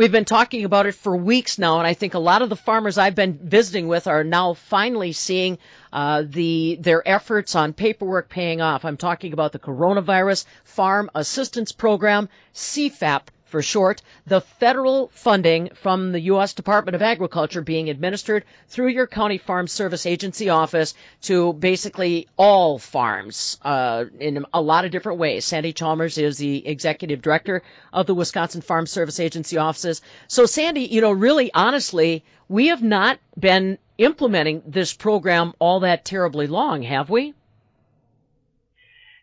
We've been talking about it for weeks now, and I think a lot of the farmers I've been visiting with are now finally seeing uh, the their efforts on paperwork paying off. I'm talking about the Coronavirus Farm Assistance Program, CFAP for short, the federal funding from the U.S. Department of Agriculture being administered through your county farm service agency office to basically all farms uh, in a lot of different ways. Sandy Chalmers is the executive director of the Wisconsin Farm Service Agency offices. So, Sandy, you know, really honestly, we have not been implementing this program all that terribly long, have we?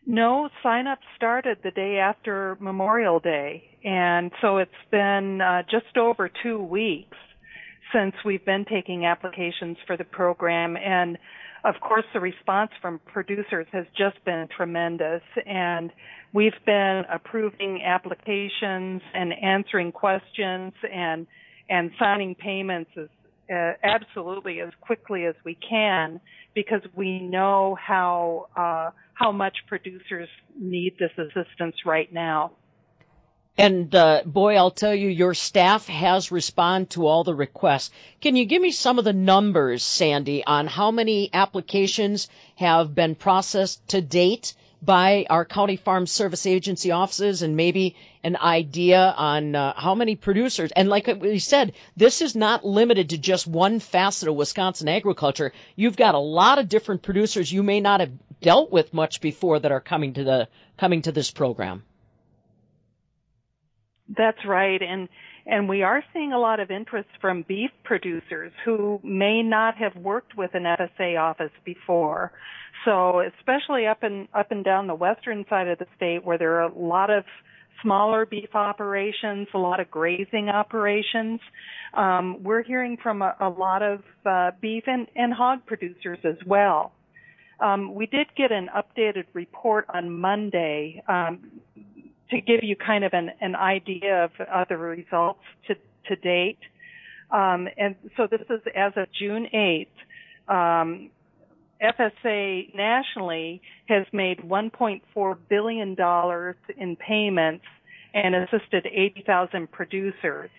No, sign up started the day after Memorial Day. And so it's been uh, just over two weeks since we've been taking applications for the program. And of course, the response from producers has just been tremendous. And we've been approving applications and answering questions and and signing payments as uh, absolutely as quickly as we can because we know how uh, how much producers need this assistance right now. And uh, boy, I'll tell you, your staff has responded to all the requests. Can you give me some of the numbers, Sandy, on how many applications have been processed to date by our county farm service agency offices and maybe an idea on uh, how many producers. And like we said this is not limited to just one facet of Wisconsin agriculture. You've got a lot of different producers you may not have dealt with much before that are coming to the coming to this program. That's right. And and we are seeing a lot of interest from beef producers who may not have worked with an FSA office before. So especially up and up and down the western side of the state where there are a lot of smaller beef operations, a lot of grazing operations. Um, we're hearing from a, a lot of uh, beef and, and hog producers as well. Um, we did get an updated report on Monday um, to give you kind of an, an idea of, the results to, to date. Um, and so this is as of June 8th. Um, FSA nationally has made $1.4 billion in payments and assisted 80,000 producers.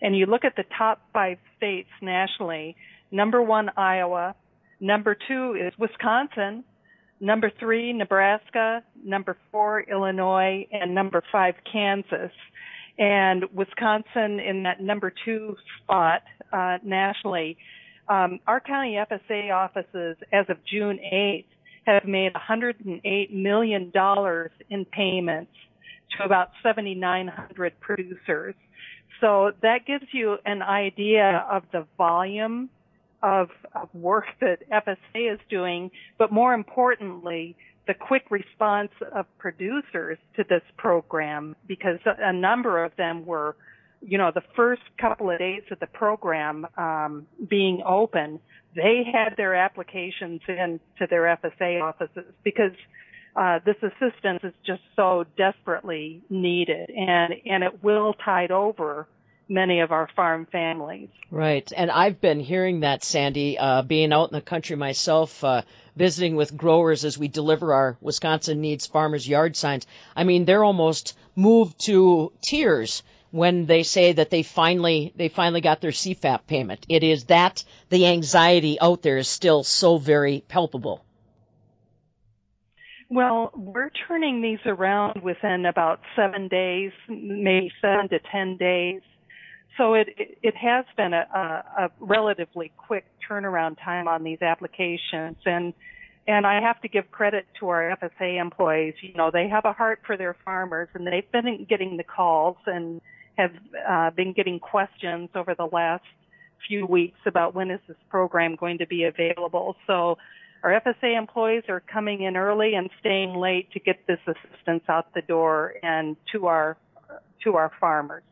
And you look at the top five states nationally, number one, Iowa, number two is Wisconsin, number three, Nebraska, number four, Illinois, and number five, Kansas. And Wisconsin in that number two spot uh, nationally um, our county FSA offices, as of June 8th, have made $108 million in payments to about 7,900 producers. So that gives you an idea of the volume of, of work that FSA is doing, but more importantly, the quick response of producers to this program because a number of them were you know, the first couple of days of the program um, being open, they had their applications in to their FSA offices because uh, this assistance is just so desperately needed, and and it will tide over many of our farm families. Right, and I've been hearing that, Sandy, uh, being out in the country myself, uh, visiting with growers as we deliver our Wisconsin Needs Farmers Yard signs. I mean, they're almost moved to tears when they say that they finally they finally got their CFAP payment. It is that the anxiety out there is still so very palpable. Well, we're turning these around within about seven days, maybe seven to ten days. So it it has been a, a, a relatively quick turnaround time on these applications, and and I have to give credit to our FSA employees. You know, they have a heart for their farmers, and they've been getting the calls and have uh, been getting questions over the last few weeks about when is this program going to be available. So our FSA employees are coming in early and staying late to get this assistance out the door and to our to our farmers.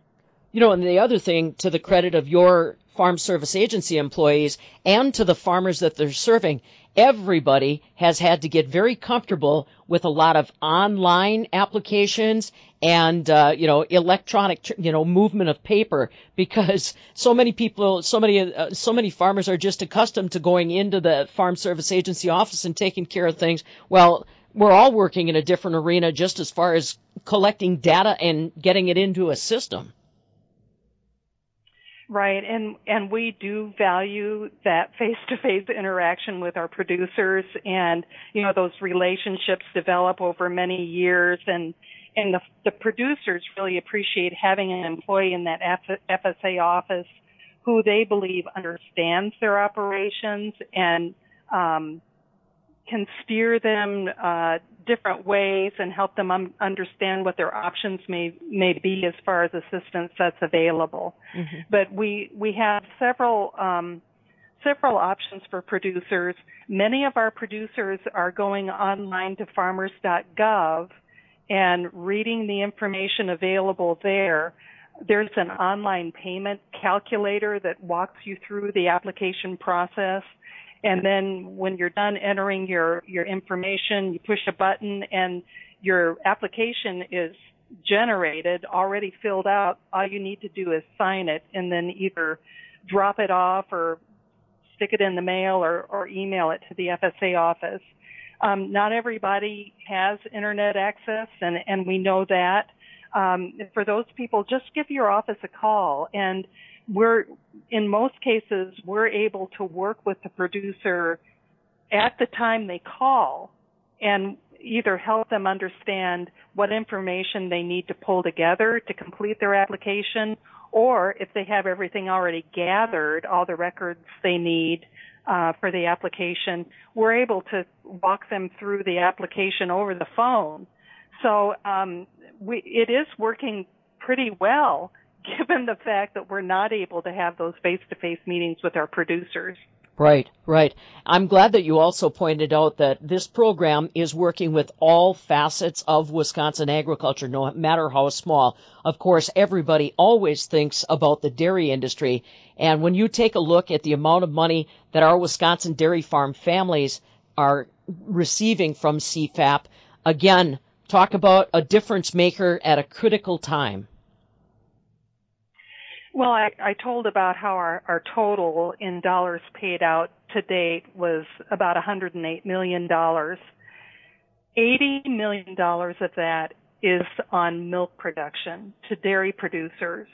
You know, and the other thing to the credit of your farm service agency employees and to the farmers that they're serving, everybody has had to get very comfortable with a lot of online applications and uh, you know electronic you know movement of paper because so many people so many uh, so many farmers are just accustomed to going into the farm service agency office and taking care of things. Well we're all working in a different arena just as far as collecting data and getting it into a system Right, and and we do value that face-to-face interaction with our producers, and you know those relationships develop over many years, and and the the producers really appreciate having an employee in that FSA office who they believe understands their operations and um, can steer them uh, different ways and help them um, understand what their options may may be as far as assistance that's available. Mm-hmm. But we we have several um, several options for producers. Many of our producers are going online to farmers.gov and reading the information available there. There's an online payment calculator that walks you through the application process and then when you're done entering your your information, you push a button and your application is generated, already filled out. All you need to do is sign it and then either drop it off or stick it in the mail or, or email it to the FSA office. Um, not everybody has internet access, and, and we know that. Um, for those people, just give your office a call and we're in most cases we're able to work with the producer at the time they call and either help them understand what information they need to pull together to complete their application or if they have everything already gathered, all the records they need uh, for the application, we're able to walk them through the application over the phone. So um, we, it is working pretty well given the fact that we're not able to have those face-to-face meetings with our producers. Right, right. I'm glad that you also pointed out that this program is working with all facets of Wisconsin agriculture, no matter how small. Of course, everybody always thinks about the dairy industry. And when you take a look at the amount of money that our Wisconsin dairy farm families are receiving from CFAP, again, talk about a difference maker at a critical time. Well, I, I told about how our, our total in dollars paid out to date was about $108 million. $80 million of that is on milk production to dairy producers.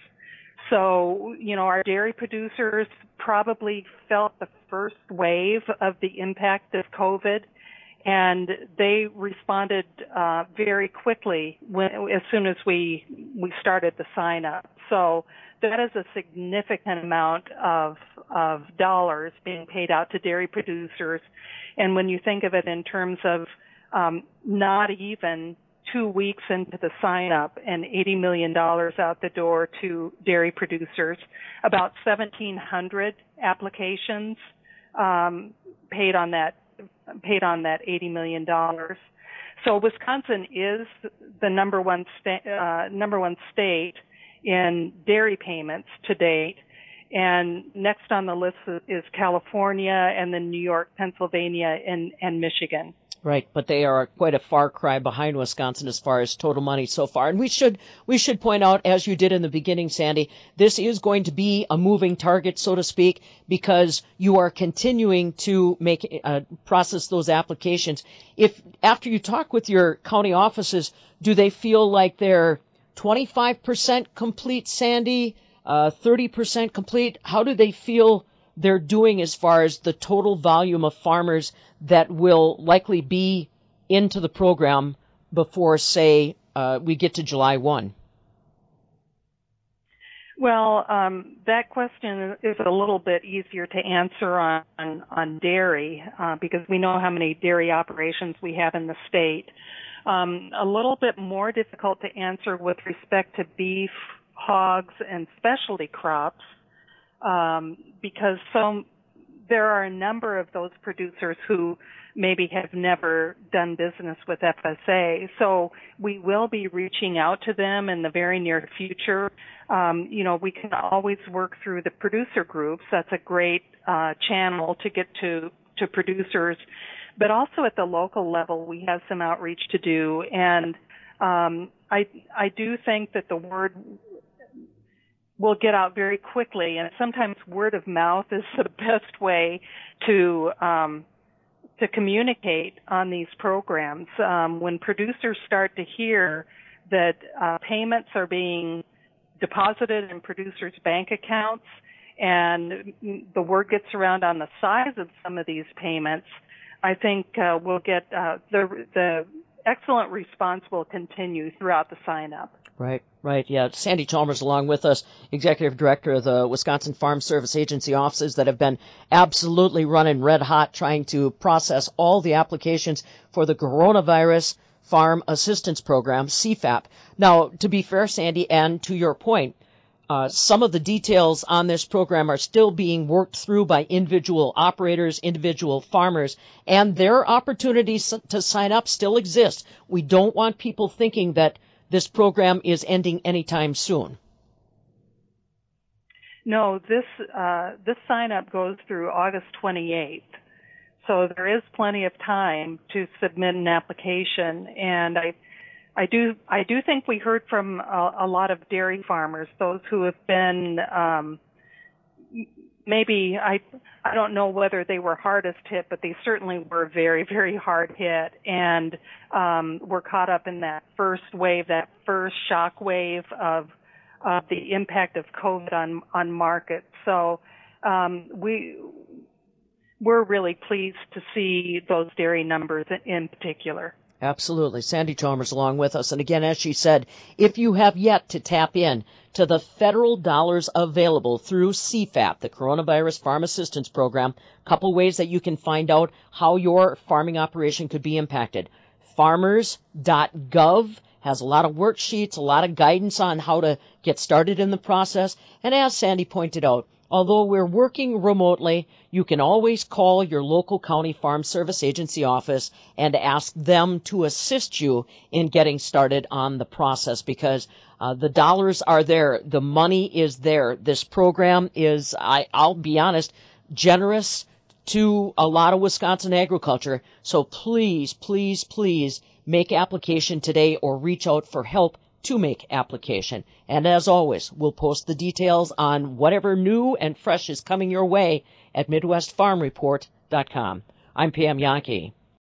So, you know, our dairy producers probably felt the first wave of the impact of COVID and they responded uh, very quickly when, as soon as we we started the sign up. So that is a significant amount of of dollars being paid out to dairy producers, and when you think of it in terms of um, not even two weeks into the sign up and $80 million out the door to dairy producers, about 1,700 applications um, paid on that paid on that $80 million. So Wisconsin is the number one sta- uh, number one state in dairy payments to date. And next on the list is California and then New York, Pennsylvania, and, and Michigan. Right, but they are quite a far cry behind Wisconsin as far as total money so far. And we should we should point out, as you did in the beginning, Sandy, this is going to be a moving target, so to speak, because you are continuing to make uh, process those applications. If after you talk with your county offices, do they feel like they're 25% complete, Sandy? Uh, 30% complete? How do they feel they're doing as far as the total volume of farmers that will likely be into the program before, say, uh, we get to July 1? Well, um, that question is a little bit easier to answer on on, dairy uh, because we know how many dairy operations we have in the state. Um, a little bit more difficult to answer with respect to beef, hogs, and specialty crops um, because some there are a number of those producers who maybe have never done business with FSA. So we will be reaching out to them in the very near future. Um, you know, we can always work through the producer groups. That's a great uh, channel to get to to producers. But also at the local level, we have some outreach to do, and um, I I do think that the word will get out very quickly, and sometimes word of mouth is the best way to um, to communicate on these programs. Um, when producers start to hear that uh, payments are being deposited in producers' bank accounts, and the word gets around on the size of some of these payments, I think uh, we'll get uh, the the excellent response will continue throughout the sign up. Right, right. Yeah. Sandy Chalmers along with us, Executive Director of the Wisconsin Farm Service Agency offices that have been absolutely running red hot trying to process all the applications for the coronavirus farm assistance program, CFAP. Now, to be fair, Sandy, and to your point, uh, some of the details on this program are still being worked through by individual operators, individual farmers, and their opportunities to sign up still exist. We don't want people thinking that this program is ending anytime soon. No, this uh, this sign up goes through August 28th, so there is plenty of time to submit an application. And I, I do I do think we heard from a, a lot of dairy farmers, those who have been um, maybe I I don't know whether they were hardest hit, but they certainly were very very hard hit and um, were caught up in that first wave, that first shock wave of of the impact of COVID on on markets. So um, we we're really pleased to see those dairy numbers in particular. Absolutely. Sandy Chalmers along with us. And again, as she said, if you have yet to tap in to the federal dollars available through CFAP, the Coronavirus Farm Assistance Program, a couple ways that you can find out how your farming operation could be impacted. Farmers.gov has a lot of worksheets, a lot of guidance on how to get started in the process. And as Sandy pointed out, Although we're working remotely, you can always call your local county farm service agency office and ask them to assist you in getting started on the process because uh, the dollars are there, the money is there. This program is, I, I'll be honest, generous to a lot of Wisconsin agriculture. So please, please, please make application today or reach out for help to make application. And as always, we'll post the details on whatever new and fresh is coming your way at MidwestFarmReport.com. I'm Pam Jahnke.